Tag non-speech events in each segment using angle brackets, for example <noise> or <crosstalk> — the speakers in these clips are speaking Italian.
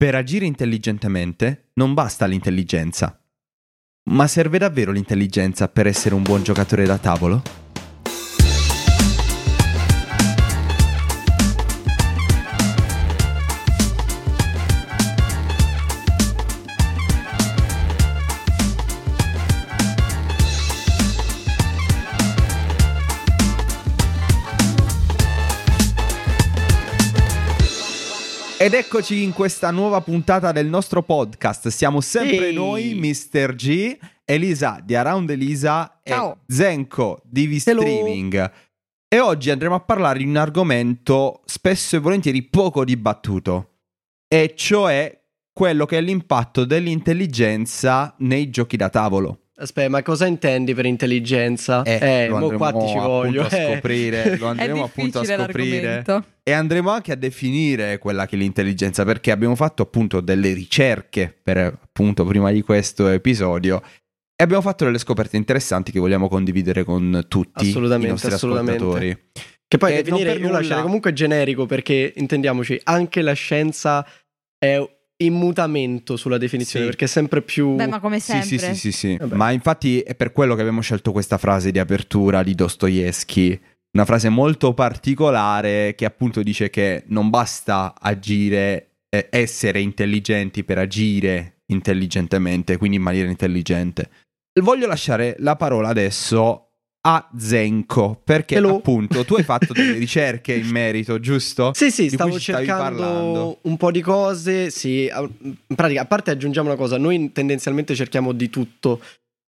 Per agire intelligentemente non basta l'intelligenza. Ma serve davvero l'intelligenza per essere un buon giocatore da tavolo? Ed eccoci in questa nuova puntata del nostro podcast. Siamo sempre Ehi. noi, Mr. G, Elisa di Around Elisa Ciao. e Zenko di. V-Streaming. E oggi andremo a parlare di un argomento spesso e volentieri poco dibattuto, e cioè quello che è l'impatto dell'intelligenza nei giochi da tavolo. Aspetta, ma cosa intendi per intelligenza? Eh, lo mo andremo qua ti ci appunto voglio. a eh. scoprire, <laughs> lo andremo appunto a scoprire. l'argomento. E andremo anche a definire quella che è l'intelligenza, perché abbiamo fatto appunto delle ricerche per appunto prima di questo episodio e abbiamo fatto delle scoperte interessanti che vogliamo condividere con tutti Assolutamente, i nostri assolutamente. ascoltatori. Che poi Eh, non definire, per io nulla. lascerei comunque generico perché intendiamoci, anche la scienza è in mutamento sulla definizione Sì. perché è sempre più... Beh, ma come Sì, sempre. sì, sì, sì, sì. Vabbè. Ma infatti è per quello che abbiamo scelto questa frase di apertura di Dostoevsky. Una frase molto particolare che appunto dice che non basta agire, eh, essere intelligenti per agire intelligentemente, quindi in maniera intelligente. Voglio lasciare la parola adesso a Zenko, perché Hello. appunto tu hai fatto delle <laughs> ricerche in merito, giusto? Sì, sì, di stavo cercando parlando. un po' di cose. Sì, a- in pratica, a parte aggiungiamo una cosa, noi tendenzialmente cerchiamo di tutto.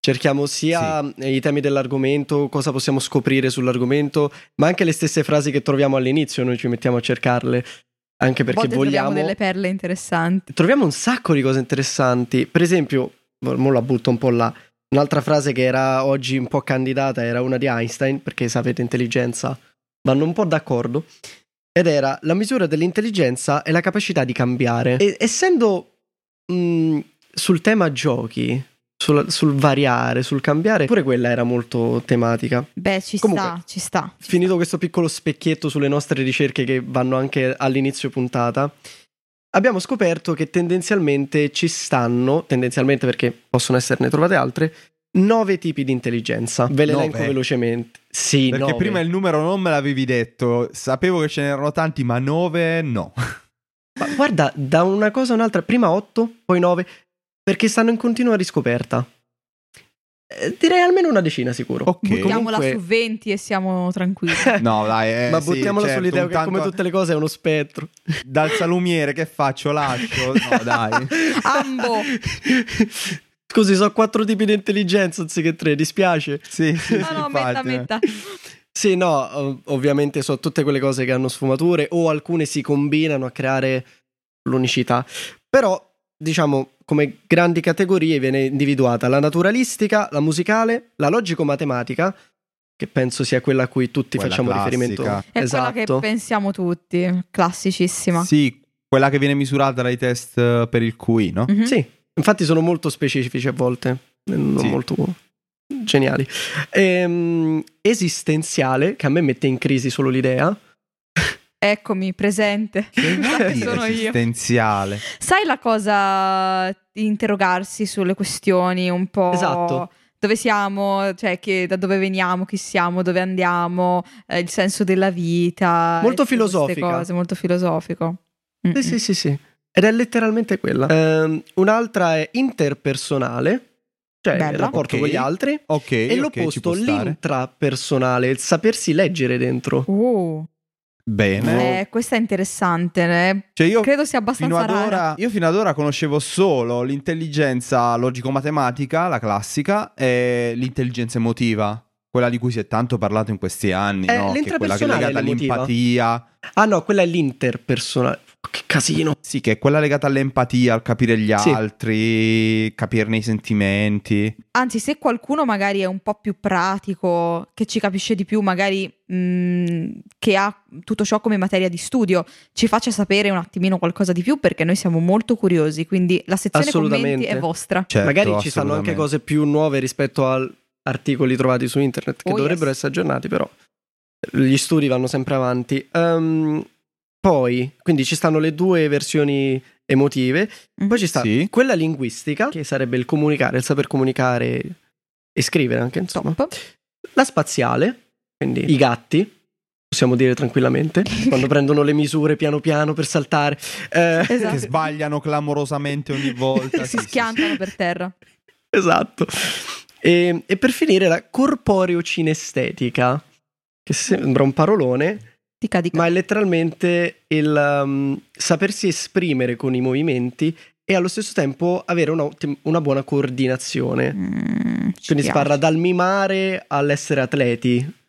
Cerchiamo sia eh, i temi dell'argomento, cosa possiamo scoprire sull'argomento, ma anche le stesse frasi che troviamo all'inizio, noi ci mettiamo a cercarle. Anche perché volte vogliamo. troviamo delle perle interessanti. Troviamo un sacco di cose interessanti. Per esempio, mo la butto un po' là. Un'altra frase che era oggi un po' candidata era una di Einstein, perché sapete, intelligenza vanno un po' d'accordo. Ed era la misura dell'intelligenza è la capacità di cambiare. E essendo mh, sul tema giochi, sul, sul variare, sul cambiare, pure quella era molto tematica. Beh, ci Comunque, sta, ci sta. ci Finito questo piccolo specchietto sulle nostre ricerche che vanno anche all'inizio puntata, abbiamo scoperto che tendenzialmente ci stanno, tendenzialmente perché possono esserne trovate altre, nove tipi di intelligenza. Ve le elenco velocemente. Sì, Perché nove. prima il numero non me l'avevi detto, sapevo che ce n'erano tanti, ma nove no. <laughs> Ma guarda, da una cosa a un'altra, prima otto, poi nove, perché stanno in continua riscoperta. Eh, direi almeno una decina sicuro. Ok. Buttiamola Comunque- su 20 e siamo tranquilli. <laughs> No, dai, eh, Ma sì, buttiamola certo, sull'idea un che come tanto- tutte le cose è uno spettro. Dal salumiere che faccio? Lascio? No, <laughs> dai. Ambo. Scusi, so quattro tipi di intelligenza anziché tre, dispiace. Sì, sì, No, sì, no, metta, infatti. metta. Sì, no, ov- ovviamente sono tutte quelle cose che hanno sfumature o alcune si combinano a creare l'unicità. Però, diciamo, come grandi categorie viene individuata la naturalistica, la musicale, la logico-matematica, che penso sia quella a cui tutti Quella facciamo classica. riferimento. È esatto. quella che pensiamo tutti. Classicissima. Sì, quella che viene misurata dai test eh, per il QI, no? Mhm. Sì, infatti sono molto specifici a volte, eh, non Sì. molto geniali. Ehm, esistenziale, che a me mette in crisi solo l'idea. Eccomi, presente. Che <laughs> sono io. esistenziale? Sai la cosa di interrogarsi sulle questioni un po'... Esatto. Dove siamo, cioè che, da dove veniamo, chi siamo, dove andiamo, eh, il senso della vita. Molto filosofica. Cose, molto filosofico. Sì, Mm-mm. sì, sì, sì. Ed è letteralmente quella. Ehm, un'altra è interpersonale, cioè Bella. il rapporto Ok. con gli altri. Ok, e ok, ci l'opposto, l'intrapersonale, il sapersi leggere dentro. Uh, Bene. eh, questa è interessante. eh. Cioè io Credo sia fino abbastanza ad, rara. ora, io fino ad ora conoscevo solo l'intelligenza logico-matematica, la classica, e l'intelligenza emotiva. Quella di cui si è tanto parlato in questi anni, Eh, no? Che è quella che è legata è l'emotiva. all'empatia. Ah no, quella è l'interpersonale. Che casino. Sì, che è quella legata all'empatia, al capire gli Sì. altri, capirne i sentimenti. Anzi, se qualcuno magari è un po' più pratico, che ci capisce di più, magari mh, che ha tutto ciò come materia di studio, ci faccia sapere un attimino qualcosa di più perché noi siamo molto curiosi. Quindi la sezione commenti è vostra. Certo, Magari ci stanno anche cose più nuove rispetto a articoli trovati su internet che Oh, dovrebbero yes. essere aggiornati, però gli studi vanno sempre avanti. Ehm, poi, quindi ci stanno le due versioni emotive, Mhm. poi ci sta Sì. quella linguistica, che sarebbe il comunicare, il saper comunicare e scrivere anche, insomma. Top. La spaziale, quindi i gatti, possiamo dire tranquillamente, <laughs> quando prendono le misure piano piano per saltare. Eh, Esatto. Che sbagliano clamorosamente ogni volta. si sì, sì, schiantano per terra. Esatto. E, e per finire la corporeo-cinestetica, che sembra un parolone, Dica, dica. ma è letteralmente il um, sapersi esprimere con i movimenti e allo stesso tempo avere una, una buona coordinazione. Mm, Quindi si parla dal mimare all'essere atleti.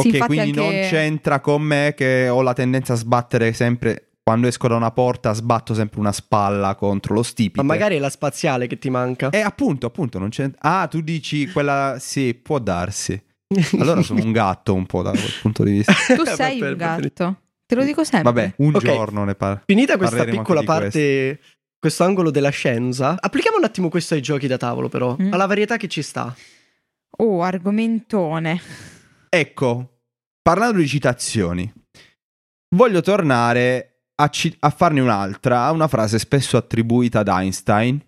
Sì. Sì, Ok, infatti quindi non anche- c'entra con me che ho la tendenza a sbattere sempre. Quando esco da una porta, sbatto sempre una spalla contro lo stipite. Ma magari è la spaziale che ti manca. E appunto, appunto, non c'è. Ah, tu dici quella. Sì, può darsi. Allora sono un gatto un po' da quel punto di vista. Tu <laughs> sei un gatto. Te lo dico sempre. Vabbè, un Ok. giorno ne parlo. Finita questa Parleremo piccola parte, questo angolo della scienza, applichiamo un attimo questo ai giochi da tavolo, però, Mm. alla varietà che ci sta. Oh, argomentone. Ecco, parlando di citazioni, voglio tornare a, ci- a farne un'altra, a una frase spesso attribuita ad Einstein,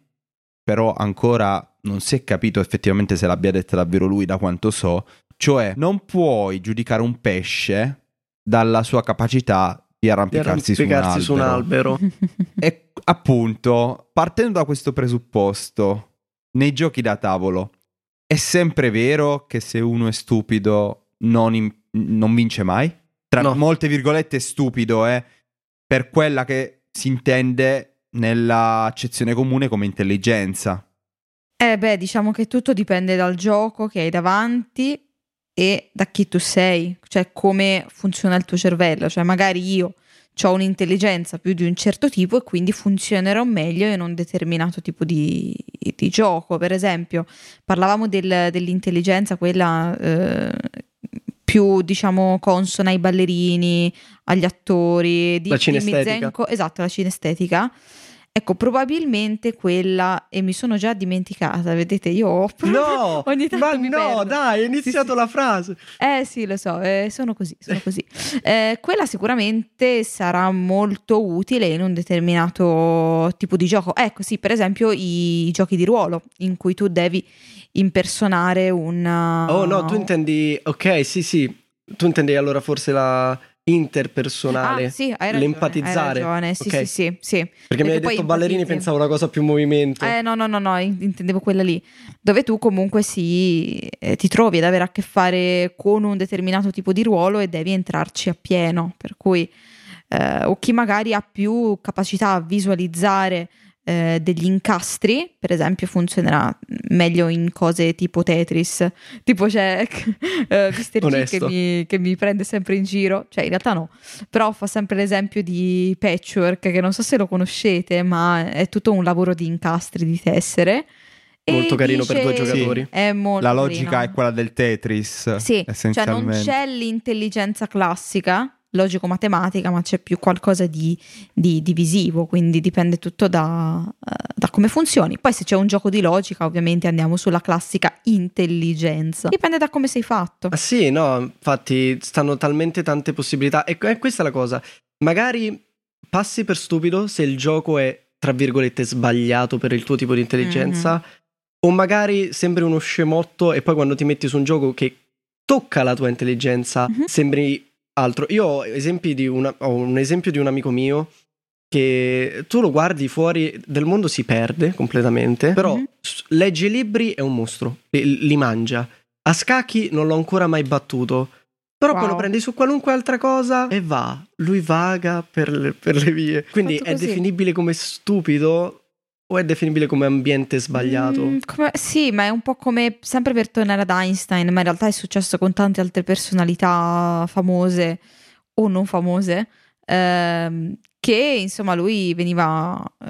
però ancora non si è capito effettivamente se l'abbia detta davvero lui, da quanto so, cioè non puoi giudicare un pesce dalla sua capacità di Di arrampicarsi, su un arrampicarsi su un albero. albero. <laughs> E appunto, partendo da questo presupposto, nei giochi da tavolo è sempre vero che se uno è stupido non, in- non vince mai? Tra No. molte virgolette stupido, eh, per quella che si intende nell'accezione comune come intelligenza. Eh beh, diciamo che tutto dipende dal gioco che hai davanti e da chi tu sei, cioè come funziona il tuo cervello, cioè magari io ho un'intelligenza più di un certo tipo e quindi funzionerò meglio in un determinato tipo di, di gioco. Per esempio, parlavamo del- dell'intelligenza, quella eh, più diciamo consona ai ballerini, agli attori, di, La di cinestetica. Mizenko- esatto, la cinestetica. Ecco, probabilmente quella, e mi sono già dimenticata, vedete, io ho No, <laughs> ogni tanto ma no, perdo. dai, è iniziato sì. la frase. Eh sì, lo so, eh, sono così, sono così. Eh, quella sicuramente sarà molto utile in un determinato tipo di gioco. Ecco, sì, per esempio i giochi di ruolo, in cui tu devi impersonare un... Oh no, tu intendi, ok, sì, sì, tu intendi allora forse la interpersonale. Ah, sì, ragione, l'empatizzare. Ragione, sì, Ok. sì, sì, sì. Perché mi hai detto ballerini, pensavo una cosa più movimento. Eh no, no, no, no, in- intendevo quella lì, dove tu comunque si, eh, ti trovi ad avere a che fare con un determinato tipo di ruolo e devi entrarci a pieno, per cui eh, o chi magari ha più capacità a visualizzare eh, degli incastri, per esempio funzionerà meglio in cose tipo Tetris, tipo c'è <laughs> eh, Mr. G che mi, che mi prende sempre in giro, cioè in realtà no, però fa sempre l'esempio di Patchwork, che non so se lo conoscete, ma è tutto un lavoro di incastri, di tessere. E Molto carino per due dice- giocatori. È molto La logica carino. è quella del Tetris, Sì, cioè non c'è l'intelligenza classica, logico-matematica, ma c'è più qualcosa di, di- di visivo, quindi dipende tutto da, eh, da come funzioni. Poi se c'è un gioco di logica, ovviamente andiamo sulla classica intelligenza. Dipende da come sei fatto. Ah sì, no, infatti stanno talmente tante possibilità. E questa è la cosa. Magari passi per stupido se il gioco è, tra virgolette, sbagliato per il tuo tipo di intelligenza. Mhm. O magari sembri uno scemotto e poi quando ti metti su un gioco che tocca la tua intelligenza, Mhm. sembri altro. Io ho, esempi di una- ho un esempio di un amico mio che tu lo guardi fuori del mondo si perde completamente, però Mhm. s- legge i libri è un mostro, li, li mangia. A scacchi non l'ho ancora mai battuto. Però poi Wow. lo prendi su qualunque altra cosa e va. Lui vaga per le, per le vie. Quindi Fatto è così. definibile come stupido o è definibile come ambiente sbagliato? Mm, come- sì, ma è un po' come sempre per tornare ad Einstein, ma in realtà è successo con tante altre personalità famose o non famose, ehm, che insomma lui veniva, eh,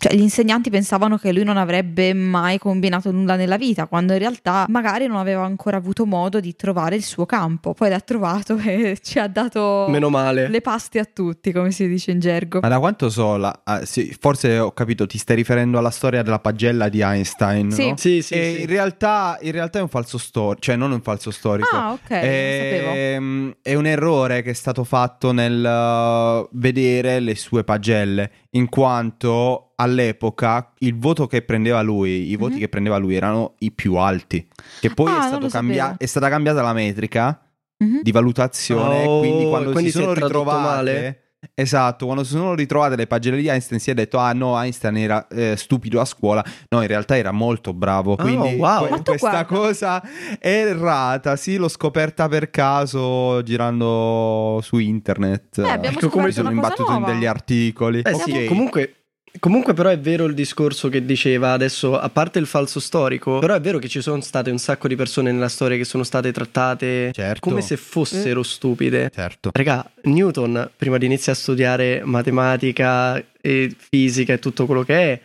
cioè, gli insegnanti pensavano che lui non avrebbe mai combinato nulla nella vita, quando in realtà magari non aveva ancora avuto modo di trovare il suo campo. Poi l'ha trovato e <laughs> ci ha dato Meno male. le paste a tutti, come si dice in gergo. Ma da quanto so, la- ah, sì, forse ho capito, ti stai riferendo alla storia della pagella di Einstein, Sì. no? Sì, sì, E sì. in, realtà, in realtà è un falso storico, cioè non un falso storico. Ah, ok, sapevo. Ehm, È un errore che è stato fatto nel uh, vedere le sue pagelle, in quanto all'epoca il voto che prendeva lui, i voti Mhm. che prendeva lui erano i più alti. Che poi Ah, è, cambia- è stata cambiata la metrica Mhm. di valutazione. Oh, quindi quando quindi si sono ritrovate. male? Esatto, quando si sono ritrovate le pagelle di Einstein si è detto ah no Einstein era eh, stupido a scuola, no in realtà era molto bravo, Oh, quindi wow. que- questa guarda. cosa è errata, sì l'ho scoperta per caso girando su internet, Eh, abbiamo Ecco, come sono una cosa imbattuto in nuova. degli articoli. Eh Ok. sì, comunque, comunque però è vero il discorso che diceva adesso, a parte il falso storico, però è vero che ci sono state un sacco di persone nella storia che sono state trattate certo, come se fossero stupide. certo. Raga, Newton, prima di iniziare a studiare matematica e fisica e tutto quello che è,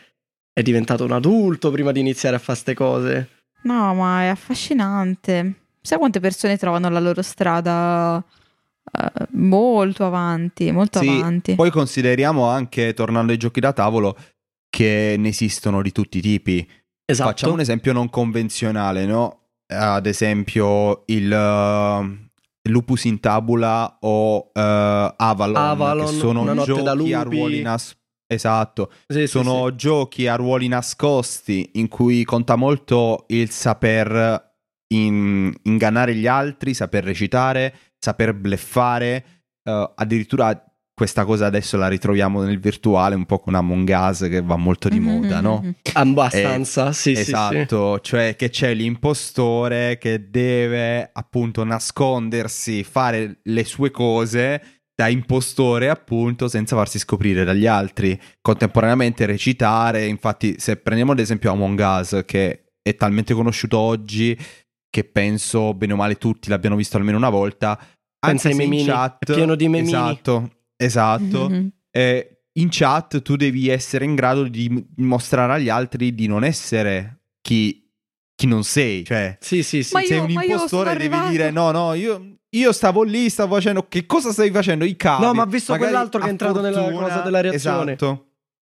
è diventato un adulto prima di iniziare a fare ste cose. No, ma è affascinante. Sai quante persone trovano la loro strada eh, molto avanti, molto Sì, avanti. Poi consideriamo anche, tornando ai giochi da tavolo, che ne esistono di tutti i tipi. Esatto. Facciamo un esempio non convenzionale, no? Ad esempio il uh, Lupus in Tabula o uh, Avalon, Avalon, che sono giochi da a ruoli nas- Esatto, Sì, sì, sono sì. giochi a ruoli nascosti in cui conta molto il saper in- ingannare gli altri, saper recitare, saper bleffare. eh, addirittura questa cosa adesso la ritroviamo nel virtuale, un po' con Among Us che va molto di moda, no? Mhm. Abbastanza, sì, sì, sì. esatto, cioè che c'è l'impostore che deve appunto nascondersi, fare le sue cose da impostore appunto senza farsi scoprire dagli altri, contemporaneamente recitare, infatti se prendiamo ad esempio Among Us che è talmente conosciuto oggi che penso bene o male tutti l'abbiano visto almeno una volta, Pensa anche ai se in memini, chat, è pieno di memini. Esatto, esatto. Mhm. Eh, in chat tu devi essere in grado di mostrare agli altri di non essere chi, chi non sei. Cioè, Sì, sì, sì. Ma io- sei un io impostore sono devi dire no, no, io, io stavo lì, stavo facendo... Che cosa stai facendo? I cavi. No, ma ho visto Magari quell'altro che è entrato nella fortuna- cosa della reazione. Esatto.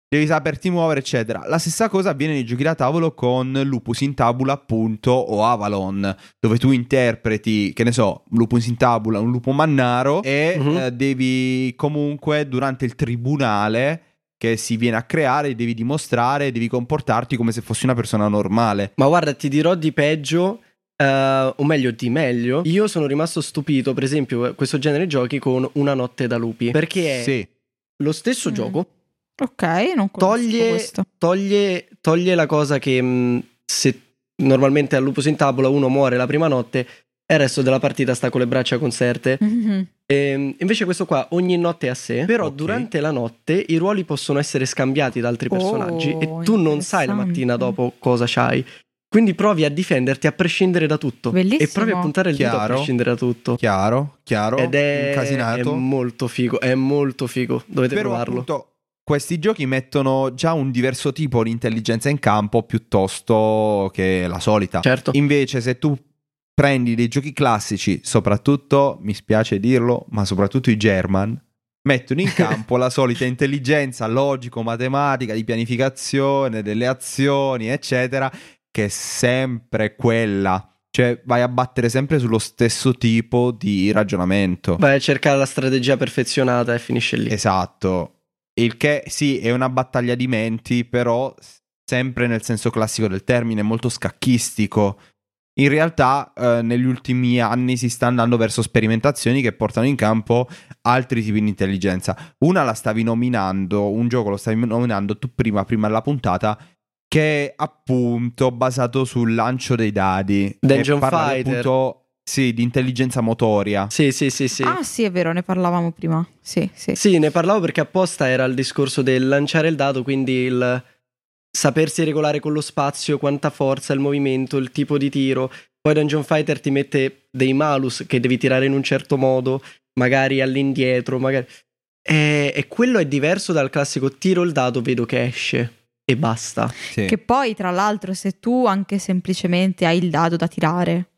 Devi saperti muovere, eccetera. La stessa cosa avviene nei giochi da tavolo con Lupus in Tabula, appunto, o Avalon, dove tu interpreti, che ne so, Lupus in Tabula, un lupo mannaro, e Mhm. eh, devi comunque, durante il tribunale che si viene a creare, devi dimostrare, devi comportarti come se fossi una persona normale. Ma guarda, ti dirò di peggio, eh, o meglio di meglio. Io sono rimasto stupito, per esempio, questo genere giochi con Una notte da lupi. Perché è Sì, lo stesso Mm. gioco, Ok, non toglie, questo. toglie, toglie la cosa che mh, se normalmente al lupus in tavola uno muore la prima notte e il resto della partita sta con le braccia conserte. Mhm. Ehm, invece questo qua ogni notte è a sé, però Ok. durante la notte i ruoli possono essere scambiati da altri Oh, personaggi e tu non sai la mattina dopo cosa c'hai. Quindi provi a difenderti a prescindere da tutto. Bellissimo. E provi a puntare il dito a Chiaro. prescindere da tutto. chiaro, chiaro, Ed è, è molto figo, è molto figo. Dovete Però provarlo. appunto questi giochi mettono già un diverso tipo di intelligenza in campo piuttosto che la solita. Certo. Invece se tu prendi dei giochi classici, soprattutto, mi spiace dirlo, ma soprattutto i German, mettono in <laughs> campo la solita intelligenza logico-matematica di pianificazione delle azioni, eccetera, che è sempre quella. Cioè vai a battere sempre sullo stesso tipo di ragionamento. Vai a cercare la strategia perfezionata e finisce lì. Esatto. Il che sì, è una battaglia di menti, però sempre nel senso classico del termine, molto scacchistico. In realtà, eh, negli ultimi anni si sta andando verso sperimentazioni che portano in campo altri tipi di intelligenza. Una la stavi nominando, un gioco lo stavi nominando tu prima, prima della puntata, che è appunto basato sul lancio dei dadi. Dungeon Fighter. appunto, sì, di intelligenza motoria. Sì, sì, sì, sì. Ah, sì, è vero, ne parlavamo prima. Sì, sì. Sì, ne parlavo perché apposta era il discorso del lanciare il dado, quindi il sapersi regolare con lo spazio, quanta forza, il movimento, il tipo di tiro. Poi Dungeon Fighter ti mette dei malus che devi tirare in un certo modo, magari all'indietro, magari... E, e quello è diverso dal classico tiro il dado, vedo che esce. e basta. Sì. Che poi, tra l'altro, se tu anche semplicemente hai il dado da tirare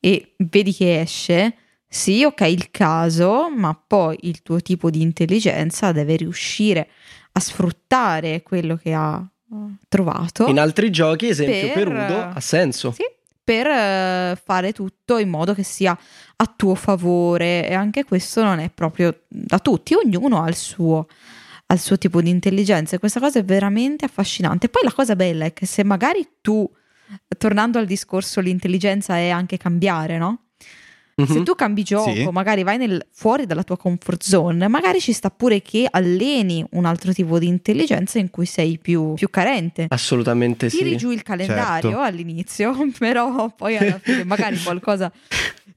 e vedi che esce, sì, ok, il caso, ma poi il tuo tipo di intelligenza deve riuscire a sfruttare quello che ha eh, trovato. In altri giochi, esempio Per- Perudo, ha senso. Sì, per eh, fare tutto in modo che sia a tuo favore e anche questo non è proprio da tutti, ognuno ha il suo, ha il suo tipo di intelligenza e questa cosa è veramente affascinante. Poi la cosa bella è che se magari tu, tornando al discorso, l'intelligenza è anche cambiare, no? Se Mhm. tu cambi gioco, Sì. magari vai nel- fuori dalla tua comfort zone, magari ci sta pure che alleni un altro tipo di intelligenza in cui sei più, più carente Assolutamente tiri sì. giù il calendario Certo. all'inizio, <laughs> però poi alla <laughs> fine magari qualcosa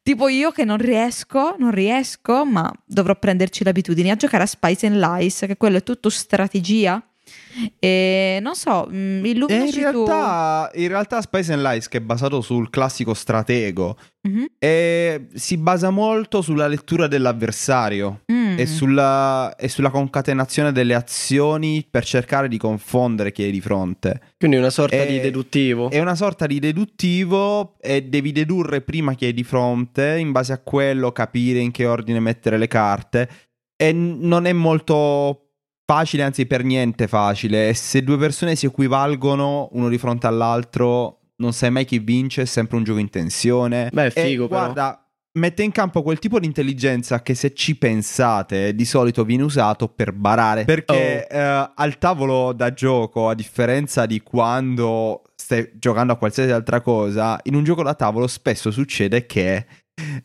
tipo io che non riesco, non riesco, ma dovrò prenderci l'abitudine a giocare a Spice and Lies, che quello è tutto strategia. E non so, mh, E in illuminaci realtà, in realtà Spice and Lies, che è basato sul classico stratego, tu. Mhm. e si basa molto sulla lettura dell'avversario Mm. e, sulla, e sulla concatenazione delle azioni per cercare di confondere chi hai di fronte. Quindi una sorta Eh, di deduttivo. È una sorta di deduttivo e devi dedurre prima chi hai di fronte, in base a quello capire in che ordine mettere le carte. E non è molto facile, anzi per niente facile. E se due persone si equivalgono uno di fronte all'altro, non sai mai chi vince, è sempre un gioco in tensione. Beh, è E figo però. guarda, mette in campo quel tipo di intelligenza che se ci pensate di solito viene usato per barare. Perché Oh. eh, al tavolo da gioco, a differenza di quando stai giocando a qualsiasi altra cosa, in un gioco da tavolo spesso succede che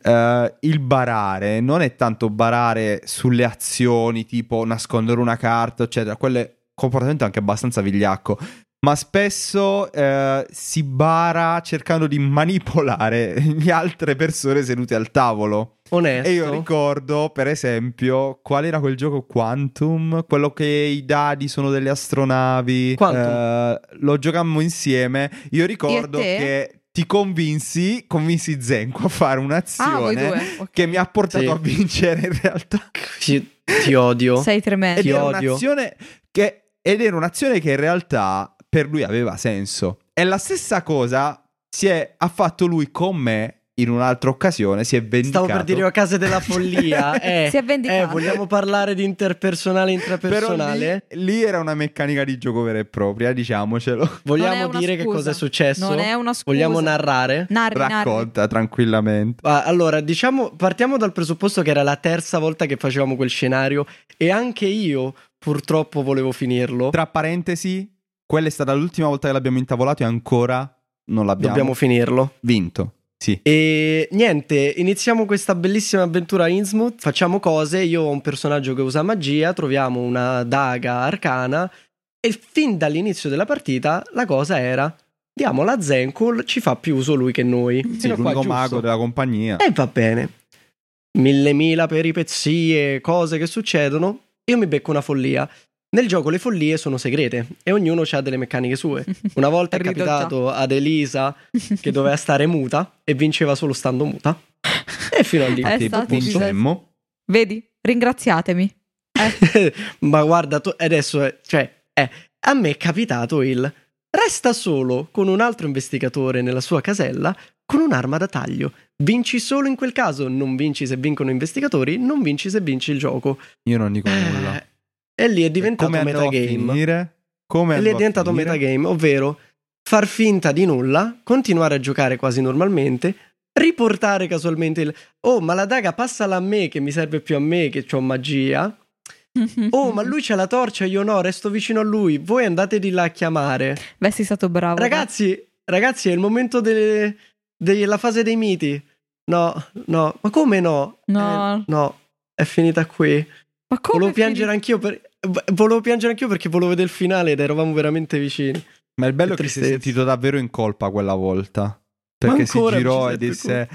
eh, il barare non è tanto barare sulle azioni, tipo nascondere una carta, eccetera. Quello è comportamento anche abbastanza vigliacco. Ma spesso eh, si bara cercando di manipolare <laughs> le altre persone sedute al tavolo. Onesto. E io ricordo, per esempio, qual era quel gioco Quantum? Quello che i dadi sono delle astronavi. Quantum. Eh, lo giocammo insieme. Io ricordo che ti convinsi, convinsi Zenko a fare Ah, un'azione due. ok. che mi ha portato Sì. a vincere in realtà. Ti, ti odio. <laughs> Sei tremendo. Ed Ti era odio. un'azione che, ed era un'azione che in realtà per lui aveva senso. E la stessa cosa si è, ha fatto lui con me in un'altra occasione. Si è vendicato. Stavo per dire a case della follia. <laughs> Eh, Si è vendicato. eh, vogliamo parlare di interpersonale e Però intrapersonale? lì, lì era una meccanica di gioco vera e propria, diciamocelo. <laughs> Vogliamo dire che scusa. cosa è successo? Non è una scusa. Vogliamo narrare? Narri, narri. Racconta tranquillamente. Ah, Allora, diciamo, partiamo dal presupposto che era la terza volta che facevamo quel scenario e anche io purtroppo volevo finirlo. Tra parentesi, quella è stata l'ultima volta che l'abbiamo intavolato e ancora non l'abbiamo Dobbiamo finirlo. vinto. Sì. E niente, iniziamo questa bellissima avventura a Innsmouth, facciamo cose, io ho un personaggio che usa magia, troviamo una daga arcana e fin dall'inizio della partita la cosa era diamola a Zenkul, ci fa più uso lui che noi. Sì, a qua, l'unico giusto? mago della compagnia. E va bene. Mille mila peripezie, cose che succedono. Io mi becco una follia. Nel gioco le follie sono segrete e ognuno ha delle meccaniche sue. Una volta è <laughs> capitato ad Elisa che doveva <laughs> stare muta e vinceva solo stando muta. E fino a lì. È stato vincemmo. Vedi? Ringraziatemi. <laughs> Ma guarda, tu, adesso, è- cioè, eh, a me è capitato il resta solo con un altro investigatore nella sua casella con un'arma da taglio. Vinci solo in quel caso, non vinci se vincono investigatori, non vinci se vinci il gioco. Io non dico nulla. Eh, E lì è diventato Come andò a metagame. finire? Come E lì è diventato metagame, ovvero far finta di nulla, continuare a giocare quasi normalmente, riportare casualmente il oh, ma la daga passala a me che mi serve più a me che ho magia. <laughs> Oh, ma lui c'ha la torcia, io no, resto vicino a lui. Voi andate di là a chiamare. Beh, sei stato bravo. Ragazzi, ragazzi, è il momento delle- della fase dei miti. No, no, ma come no? No. Eh, no, è finita qui. Ma come Volevo piangere anch'io per... Volevo piangere anch'io perché volevo vedere il finale ed eravamo veramente vicini. Ma il bello è Che si è sentito davvero in colpa quella volta. Perché si girò e disse: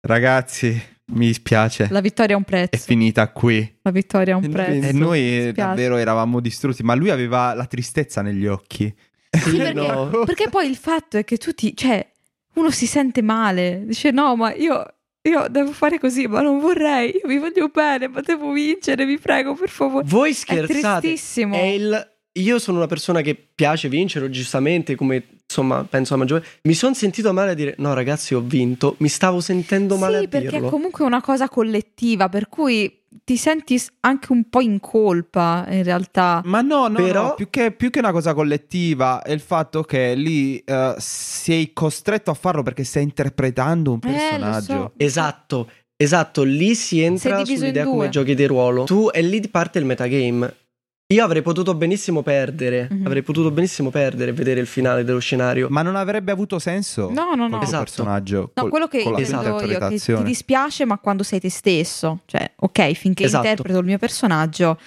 Ragazzi, mi dispiace, La vittoria ha un è prezzo. finita qui. La vittoria ha un prezzo. E noi davvero eravamo distrutti, ma lui aveva la tristezza negli occhi. Sì, perché- no. Perché poi il fatto è che tu ti... Cioè, uno si sente male. Dice, no, ma io... Io devo fare così, ma non vorrei. Io vi voglio bene, ma devo vincere, vi prego, per favore. Voi È scherzate. tristissimo. È il, io sono una persona che piace vincere, giustamente, come insomma penso a maggiore. Mi sono sentito male a dire no, ragazzi, ho vinto. Mi stavo sentendo male sì, a perché dirlo. è comunque una cosa collettiva, per cui ti senti anche un po' in colpa in realtà. Ma no, no, Però- no, più che, più che una cosa collettiva è il fatto che lì eh, sei costretto a farlo perché stai interpretando un Eh, personaggio. so. Esatto, esatto, lì si entra Sei diviso in sull'idea come due. giochi di ruolo. Tu e lì parte il metagame. Io avrei potuto benissimo perdere, Mhm. avrei potuto benissimo perdere e vedere il finale dello scenario. Ma non avrebbe avuto senso No, no, no. Esatto. personaggio. No, col- quello che Esatto. io, che ti dispiace, ma quando sei te stesso. Cioè, ok, finché Esatto. interpreto il mio personaggio,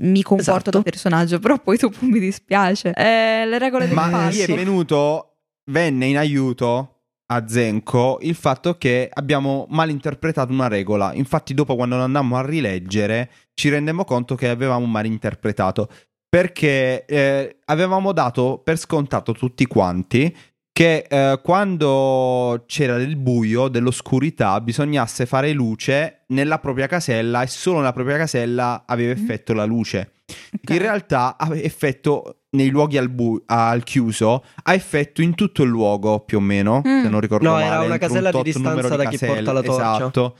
mi comporto Esatto. da personaggio, però poi dopo mi dispiace. Eh, le regole del Ma gli è venuto, venne in aiuto a Zenko il fatto che abbiamo malinterpretato una regola. Infatti, dopo quando lo andammo a rileggere, ci rendemmo conto che avevamo malinterpretato. Perché eh, avevamo dato per scontato tutti quanti che eh, quando c'era del buio, dell'oscurità, bisognasse fare luce nella propria casella e solo nella propria casella aveva Mhm. effetto la luce. Ok. In realtà ha effetto nei luoghi al, bu- al chiuso, ha effetto in tutto il luogo più o meno, Mm. se non ricordo No, male. era una entro un casella di distanza numero da chi caselle, porta la torcia. Esatto.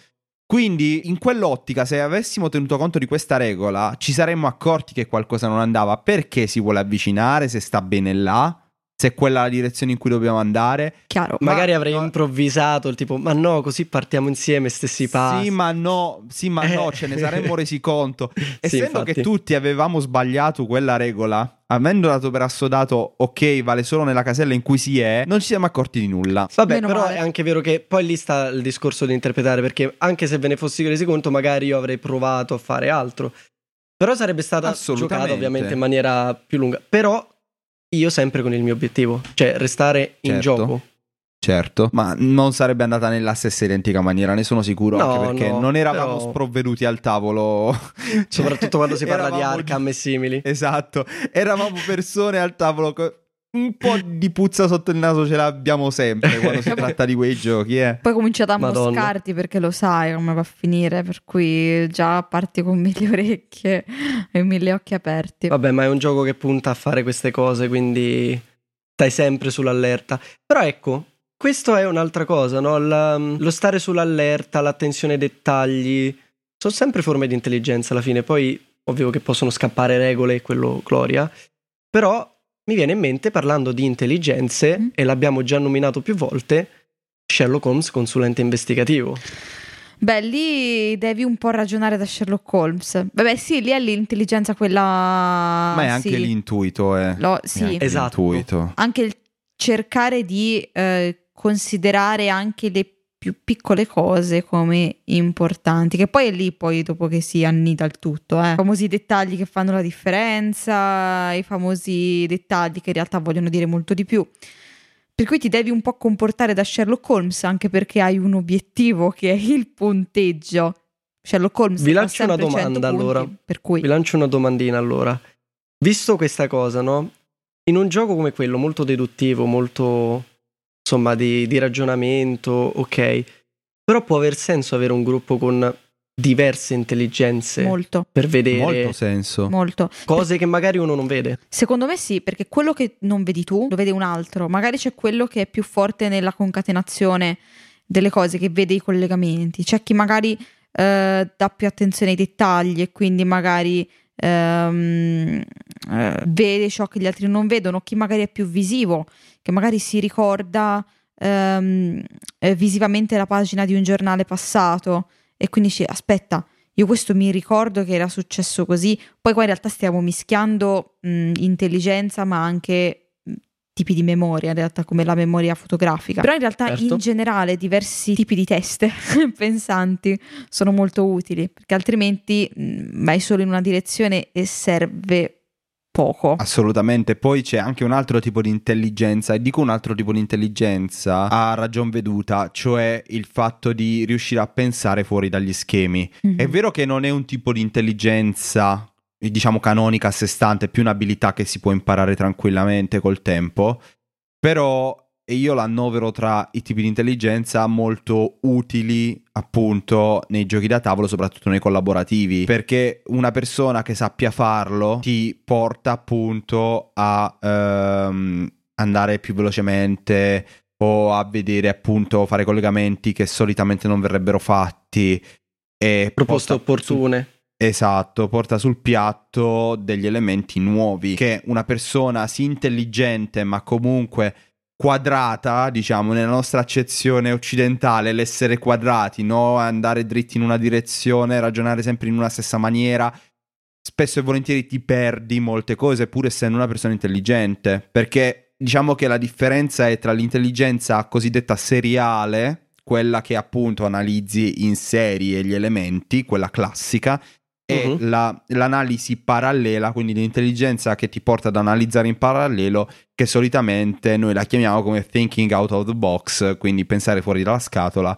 Quindi in quell'ottica, se avessimo tenuto conto di questa regola, ci saremmo accorti che qualcosa non andava. Perché si vuole avvicinare, se sta bene là, se è quella la direzione in cui dobbiamo andare. Chiaro. Ma- Magari avrei no. improvvisato il tipo, ma no, così partiamo insieme, stessi passi. Sì, ma no, sì, ma no, Eh. ce ne saremmo resi conto. <laughs> Sì, Essendo infatti. che tutti avevamo sbagliato quella regola, avendo dato per assodato, ok, vale solo nella casella in cui si è, non ci siamo accorti di nulla. Vabbè, Meno però male. è anche vero che poi lì sta il discorso di interpretare, perché anche se ve ne fossi resi conto, magari io avrei provato a fare altro. Però sarebbe stata giocata ovviamente in maniera più lunga. Però io sempre con il mio obiettivo, cioè restare in Certo. gioco. Certo, ma non sarebbe andata nella stessa identica maniera, ne sono sicuro, No, anche perché no, non eravamo però- sprovveduti al tavolo. Cioè, Soprattutto quando si <laughs> parla di Arkham e simili. Esatto, eravamo persone al tavolo. co- Un po' di puzza sotto il naso ce l'abbiamo sempre quando si <laughs> tratta di quei giochi, eh. Poi cominciate a Madonna. moscarti perché lo sai come va a finire, per cui già parti con mille orecchie <laughs> e mille occhi aperti. Vabbè, ma è un gioco che punta a fare queste cose, quindi stai sempre sull'allerta. Però ecco, questo è un'altra cosa, no? La- lo stare sull'allerta, l'attenzione ai dettagli, sono sempre forme di intelligenza alla fine. Poi, ovvio che possono scappare regole, e quello gloria. Però mi viene in mente, parlando di intelligenze, Mm. e l'abbiamo già nominato più volte, Sherlock Holmes, consulente investigativo. Beh, lì devi un po' ragionare da Sherlock Holmes. Vabbè, sì, lì è l'intelligenza quella. Ma è anche sì. l'intuito, eh. Lo- È sì. Esatto. l'intuito. Anche il cercare di eh, considerare anche le più piccole cose come importanti, che poi è lì poi dopo che si annida il tutto, eh. I famosi dettagli che fanno la differenza, i famosi dettagli che in realtà vogliono dire molto di più. Per cui ti devi un po' comportare da Sherlock Holmes anche perché hai un obiettivo che è il punteggio. Sherlock Holmes Vi lancio una sempre 100 domanda, allora. Per cui Vi lancio una domandina allora. Visto questa cosa, no? In un gioco come quello, molto deduttivo, molto insomma di, di ragionamento, ok. Però può aver senso avere un gruppo con diverse intelligenze molto, per vedere Molto senso. molto. cose che magari uno non vede. Secondo me sì, perché quello che non vedi tu lo vede un altro. Magari c'è quello che è più forte nella concatenazione delle cose, che vede i collegamenti. C'è chi magari eh, dà più attenzione ai dettagli e quindi magari ehm, eh, vede ciò che gli altri non vedono. Chi magari è più visivo, che magari si ricorda ehm, eh, visivamente la pagina di un giornale passato e quindi dice aspetta. Io questo mi ricordo che era successo così, poi qua in realtà stiamo mischiando mh, intelligenza ma anche mh, tipi di memoria, in realtà come la memoria fotografica. Però in realtà Certo. in generale diversi tipi di teste <laughs> pensanti sono molto utili, perché altrimenti mh, vai solo in una direzione e serve poco. Assolutamente, poi c'è anche un altro tipo di intelligenza, e dico un altro tipo di intelligenza a ragion veduta, cioè il fatto di riuscire a pensare fuori dagli schemi. Mhm. È vero che non è un tipo di intelligenza, diciamo, canonica a sé stante, è più un'abilità che si può imparare tranquillamente col tempo, però e io l'annovero tra i tipi di intelligenza molto utili appunto nei giochi da tavolo, soprattutto nei collaborativi, perché una persona che sappia farlo ti porta appunto a ehm, andare più velocemente o a vedere appunto fare collegamenti che solitamente non verrebbero fatti e Proposte opportune. su- esatto, porta sul piatto degli elementi nuovi che una persona sì intelligente ma comunque quadrata, diciamo, nella nostra accezione occidentale, l'essere quadrati, no? Andare dritti in una direzione, ragionare sempre in una stessa maniera. Spesso e volentieri ti perdi molte cose, pur essendo una persona intelligente. Perché diciamo che la differenza è tra l'intelligenza cosiddetta seriale, quella che appunto analizzi in serie gli elementi, quella classica, e Mhm. la- l'analisi parallela, quindi l'intelligenza che ti porta ad analizzare in parallelo, che solitamente noi la chiamiamo come thinking out of the box, quindi pensare fuori dalla scatola,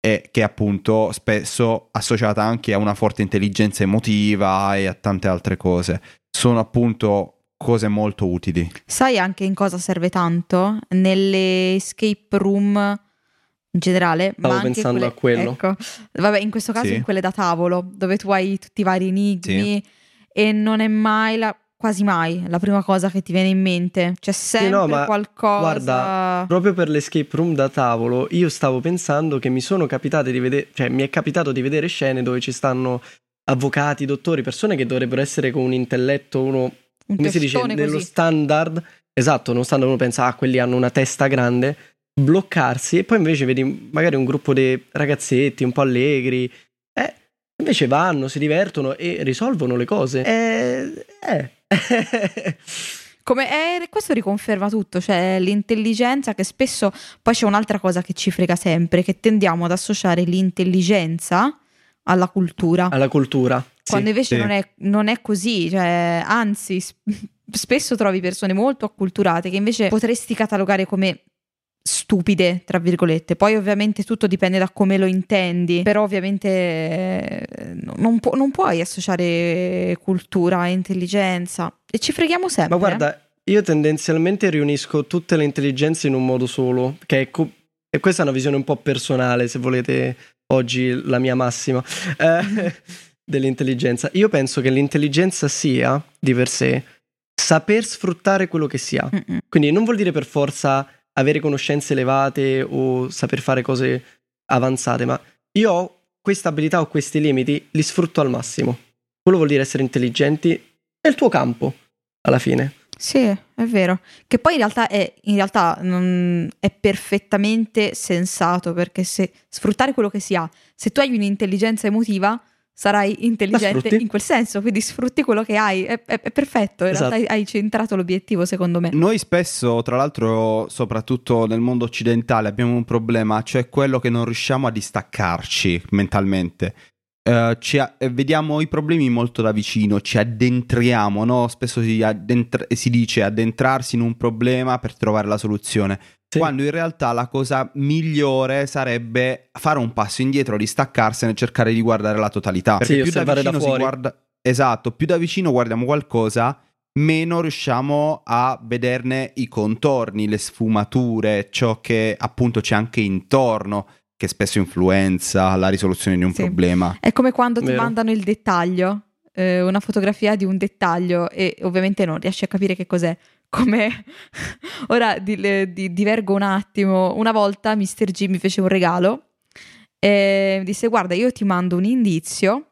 e che è appunto spesso associata anche a una forte intelligenza emotiva e a tante altre cose. Sono appunto cose molto utili. Sai anche in cosa serve tanto? Nelle escape room in generale. Stavo ma anche pensando quelle- a quello. Ecco, vabbè, in questo caso Sì. in quelle da tavolo, dove tu hai tutti i vari enigmi e non è mai la, quasi mai la prima cosa che ti viene in mente. C'è sempre no, ma qualcosa. guarda, Proprio per l'escape room da tavolo, io stavo pensando che mi sono capitate di vedere, cioè mi è capitato di vedere scene dove ci stanno avvocati, dottori, persone che dovrebbero essere con un intelletto, uno, un come si dice, testone nello così. standard, esatto, nello standard uno pensa, ah, quelli hanno una testa grande, bloccarsi e poi invece vedi magari un gruppo di ragazzetti un po' allegri, eh, invece vanno, si divertono e risolvono le cose. Eh, <laughs> eh. Come è, questo riconferma tutto, cioè l'intelligenza che spesso poi c'è un'altra cosa che ci frega sempre, che tendiamo ad associare l'intelligenza alla cultura. alla cultura. sì. Quando invece sì. non, è, non è così, cioè, anzi, s- spesso trovi persone molto acculturate che invece potresti catalogare come stupide, tra virgolette. Poi ovviamente tutto dipende da come lo intendi, però ovviamente eh, non, pu- non puoi associare cultura e intelligenza e ci freghiamo sempre. Ma guarda, io tendenzialmente riunisco tutte le intelligenze in un modo solo, che è co- e questa è una visione un po' personale, se volete, oggi la mia massima eh, <laughs> dell'intelligenza. Io penso che l'intelligenza sia, di per sé, saper sfruttare quello che si ha. Mm-mm. Quindi non vuol dire per forza avere conoscenze elevate o saper fare cose avanzate, ma io ho questa abilità o questi limiti, li sfrutto al massimo. Quello vuol dire essere intelligenti nel tuo campo, alla fine. Sì, è vero. Che poi in realtà è, in realtà è perfettamente sensato perché se sfruttare quello che si ha, se tu hai un'intelligenza emotiva, sarai intelligente in quel senso, quindi sfrutti quello che hai. È, è- è perfetto. In Esatto. realtà hai, centrato l'obiettivo, secondo me. Noi spesso, tra l'altro, soprattutto nel mondo occidentale, abbiamo un problema, cioè quello che non riusciamo a distaccarci mentalmente. Ci a- eh, vediamo i problemi molto da vicino, ci addentriamo, no? Spesso si, addentra- si dice addentrarsi in un problema per trovare la soluzione. Sì. Quando in realtà la cosa migliore sarebbe fare un passo indietro, distaccarsene e cercare di guardare la totalità. Perché Sì, più da osservare da vicino si guarda. Esatto, più da vicino guardiamo qualcosa, meno riusciamo a vederne i contorni, le sfumature, ciò che appunto c'è anche intorno, che spesso influenza la risoluzione di un Sì. problema. È come quando ti Vero. mandano il dettaglio, eh, una fotografia di un dettaglio e ovviamente non riesci a capire che cos'è. Come <laughs> ora di- di- divergo un attimo. Una volta Mr. G mi fece un regalo e mi disse: Guarda, io ti mando un indizio.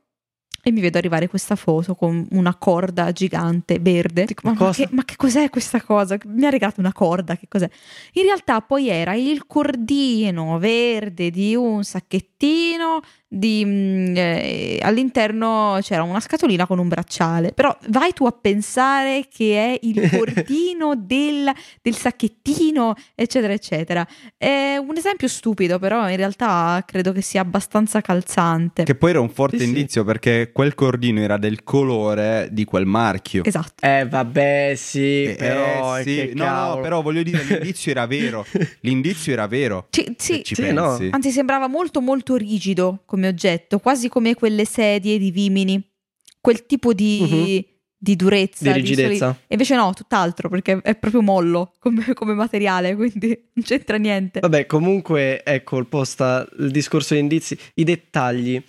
E mi vedo arrivare questa foto con una corda gigante verde. Dico, ma, ma che, ma che cos'è questa cosa? Mi ha regalato una corda, che cos'è? In realtà poi era il cordino verde di un sacchettino, di, mm, eh, all'interno c'era una scatolina con un bracciale. Però vai tu a pensare che è il <laughs> cordino del, del sacchettino, eccetera, eccetera. È un esempio stupido, però in realtà credo che sia abbastanza calzante. Che poi era un forte Sì, sì. indizio perché quel cordino era del colore di quel marchio. Esatto. Eh vabbè, sì, Eh, però... eh, sì. no, no, cavolo. però voglio dire, l'indizio era vero. <laughs> L'indizio era vero. Se sì, ci sì, no. pensi. Anzi, sembrava molto molto rigido come oggetto, quasi come quelle sedie di Vimini. Quel tipo di, di durezza, Di rigidezza. soli- e invece no, tutt'altro, perché è proprio mollo come, come materiale, <laughs> quindi non c'entra niente. Vabbè, comunque, ecco, il posta il discorso di indizi, i dettagli.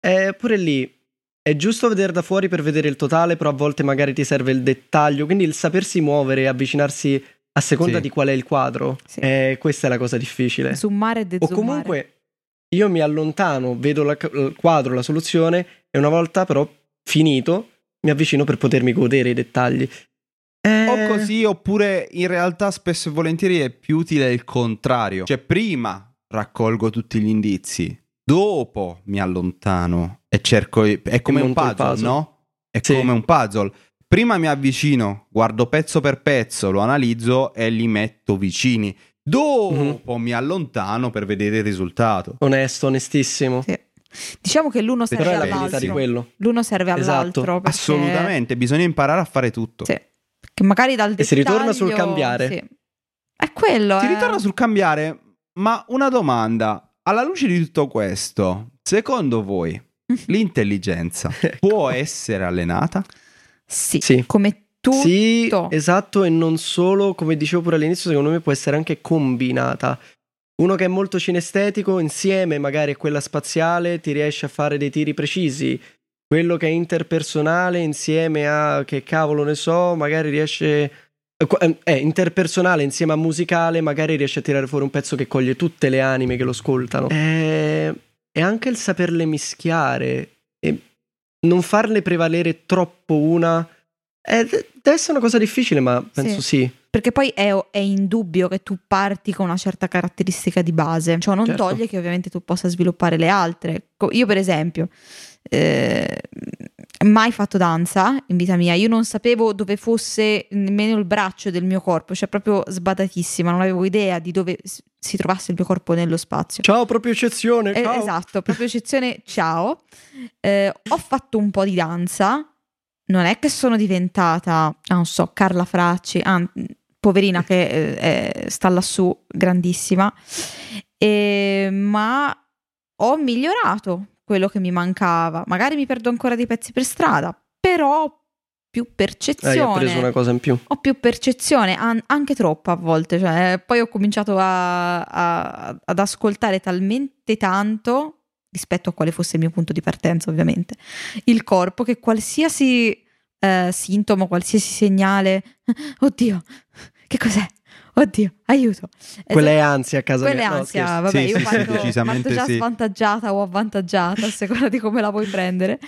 Eh, pure lì è giusto vedere da fuori per vedere il totale, però a volte magari ti serve il dettaglio, quindi il sapersi muovere e avvicinarsi a seconda Sì. di qual è il quadro. Sì. Eh, questa è la cosa difficile. Zoomare e O dezoomare. comunque io mi allontano, vedo la- il quadro, la soluzione e una volta però finito mi avvicino per potermi godere i dettagli. Eh, O così, oppure in realtà spesso e volentieri è più utile il contrario. Cioè, prima raccolgo tutti gli indizi, dopo mi allontano e cerco. È come un puzzle, puzzle. no? È Sì. come un puzzle. Prima mi avvicino, guardo pezzo per pezzo, lo analizzo e li metto vicini. Dopo mi allontano per vedere il risultato. Onesto, onestissimo. Sì. Diciamo che l'uno Però serve di all'altro. quello. L'uno serve Esatto. all'altro. perché- Assolutamente, bisogna imparare a fare tutto. Sì. Che magari dal E si ritorna dettaglio- sul cambiare. sì. È quello. Si eh. ritorna sul cambiare, ma una domanda. Alla luce di tutto questo, secondo voi l'intelligenza <laughs> può essere allenata? Sì. Sì. Come tutto. Sì, esatto, e non solo, come dicevo pure all'inizio, secondo me può essere anche combinata. Uno che è molto cinestetico, insieme magari a quella spaziale, ti riesce a fare dei tiri precisi. Quello che è interpersonale, insieme a, che cavolo ne so, magari riesce... eh, eh, È interpersonale insieme a musicale, magari riesce a tirare fuori un pezzo che coglie tutte le anime che lo ascoltano. E, e anche il saperle mischiare e non farne prevalere troppo una eh, de- deve essere una cosa difficile, ma penso sì. Perché poi è, è indubbio che tu parti con una certa caratteristica di base. Ciò non Certo. toglie che ovviamente tu possa sviluppare le altre. Io, per esempio, eh, mai fatto danza in vita mia. Io non sapevo dove fosse nemmeno il braccio del mio corpo, cioè proprio sbadatissima. Non avevo idea di dove si trovasse il mio corpo nello spazio. Ciao, proprio eccezione. Eh, esatto, proprio eccezione, ciao. Eh, ho fatto un po' di danza, non è che sono diventata, ah, non so, Carla Fracci, ah, poverina che eh, è- sta lassù, grandissima, E- ma ho migliorato quello che mi mancava. Magari mi perdo ancora dei pezzi per strada, però ho più Eh, percezione io ho preso una cosa in più. ho più percezione, an- anche troppa a volte. Cioè, poi ho cominciato a- a- ad ascoltare talmente tanto rispetto a quale fosse il mio punto di partenza, ovviamente, il corpo che qualsiasi eh, sintomo, qualsiasi segnale, <laughs> oddio, che cos'è? Oddio, aiuto. Quella è Esatto. ansia a casa Quella è mia. No, ansia, scherzo. vabbè, Sì, io sì, sì, parto, decisamente parto già sì. svantaggiata o avvantaggiata, a seconda di come la vuoi prendere.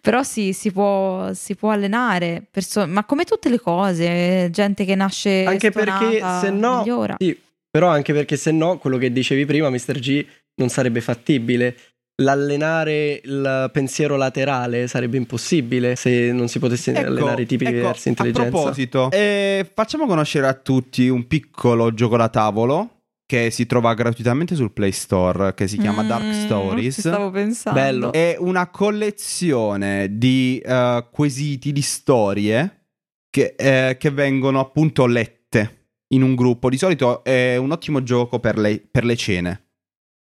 Però sì, si può, si può allenare, perso- ma come tutte le cose, gente che nasce Anche perché se no, migliora. sì, però anche perché se no, quello che dicevi prima, Mr. G, non sarebbe fattibile. L'allenare il pensiero laterale sarebbe impossibile se non si potesse allenare i tipi ecco, diversi di A intelligenza. proposito, eh, facciamo conoscere a tutti un piccolo gioco da tavolo che si trova gratuitamente sul Play Store, che si chiama Dark Mm, Stories. ci stavo pensando. Bello. È una collezione di eh, quesiti, di storie che, eh, che vengono appunto lette in un gruppo. Di solito è un ottimo gioco per le, per le cene.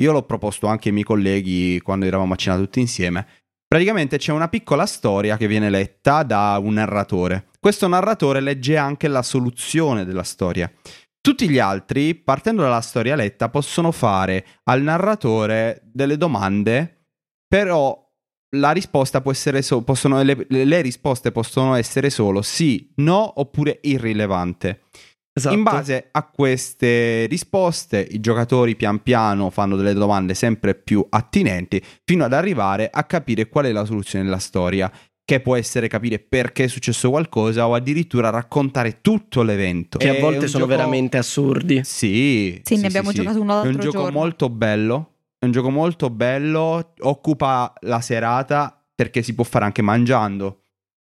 Io l'ho proposto anche ai miei colleghi quando eravamo a cena tutti insieme. Praticamente c'è una piccola storia che viene letta da un narratore. Questo narratore legge anche la soluzione della storia. Tutti gli altri, partendo dalla storia letta, possono fare al narratore delle domande, però la risposta può essere so- possono, le, le risposte possono essere solo sì, no oppure irrilevante. Esatto. In base a queste risposte, i giocatori pian piano fanno delle domande sempre più attinenti fino ad arrivare a capire qual è la soluzione della storia, che può essere capire perché è successo qualcosa o addirittura raccontare tutto l'evento. Che a volte sono gioco- veramente assurdi. Sì, Sì, ne abbiamo sì. giocato uno È un l'altro gioco giorno. molto bello. È un gioco molto bello. Occupa la serata perché si può fare anche mangiando.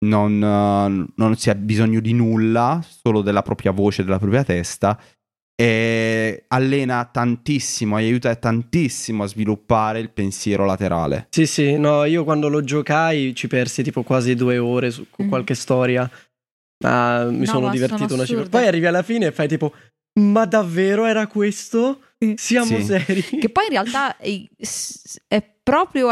Non, eh, non si ha bisogno di nulla, solo della propria voce, della propria testa. E allena tantissimo, aiuta tantissimo a sviluppare il pensiero laterale. Sì, sì, no, io quando lo giocai ci persi tipo quasi due ore su Mm. qualche storia. Ma mi No, sono ma divertito sono una cifra. Poi arrivi alla fine e fai tipo, ma davvero era questo? Siamo Sì. seri? Che poi in realtà è, proprio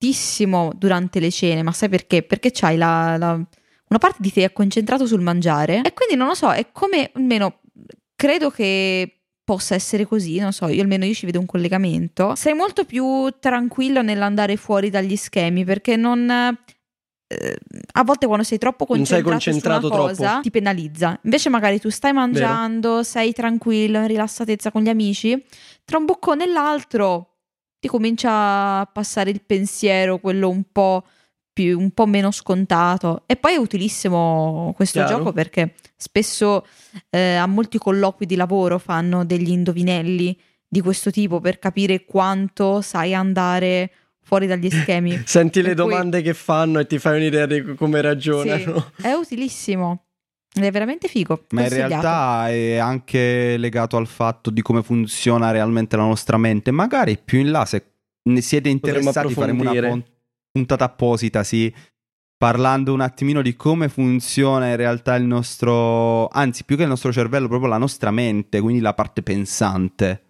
adattissimo durante le cene, ma sai perché? Perché c'hai la, la- una parte di te è concentrato sul mangiare e quindi non lo so, è come almeno credo che possa essere così, non so, io almeno io ci vedo un collegamento. Sei molto più tranquillo nell'andare fuori dagli schemi perché non eh, a volte quando sei troppo concentrato, sei concentrato su una cosa troppo. ti penalizza. Invece magari tu stai mangiando, sei tranquillo, in rilassatezza con gli amici, tra un boccone e l'altro ti comincia a passare il pensiero, quello un po' più, un po' meno scontato. E poi è utilissimo questo Chiaro. gioco perché spesso eh, a molti colloqui di lavoro fanno degli indovinelli di questo tipo per capire quanto sai andare fuori dagli <laughs> schemi. Senti le Per cui- domande che fanno e ti fai un'idea di come ragionano. È utilissimo. Ed è veramente figo. Ma in realtà è anche legato al fatto di come funziona realmente la nostra mente. Magari più in là, se ne siete interessati, faremo una puntata apposita, sì. Parlando un attimino di come funziona in realtà il nostro, anzi, più che il nostro cervello, proprio la nostra mente, quindi la parte pensante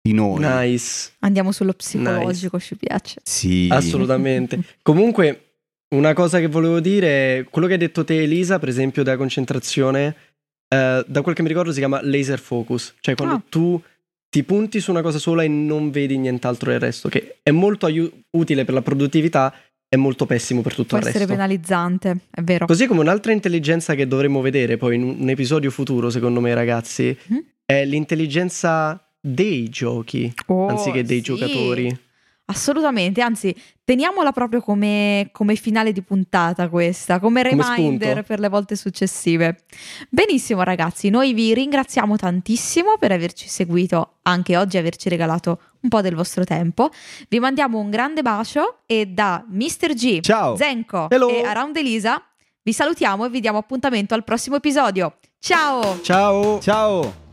di noi. Nice, Andiamo sullo psicologico, ci piace. Sì, assolutamente. Comunque, una cosa che volevo dire, quello che hai detto te, Elisa, per esempio, della concentrazione, eh, da quel che mi ricordo si chiama laser focus, cioè quando Ah. tu ti punti su una cosa sola e non vedi nient'altro del resto, che è molto aiu- utile per la produttività, è molto pessimo per tutto Può il essere resto. penalizzante, è vero. Così come un'altra intelligenza che dovremmo vedere poi in un episodio futuro, secondo me, ragazzi, Mhm. è l'intelligenza dei giochi Oh, anziché dei sì, giocatori. Assolutamente, anzi, teniamola proprio come, come finale di puntata questa, come Come reminder spunto. per le volte successive. Benissimo ragazzi, noi vi ringraziamo tantissimo per averci seguito anche oggi, averci regalato un po' del vostro tempo. Vi mandiamo un grande bacio e da Mr. G, Ciao. Zenko Hello. e Around Elisa vi salutiamo e vi diamo appuntamento al prossimo episodio. Ciao! Ciao! Ciao.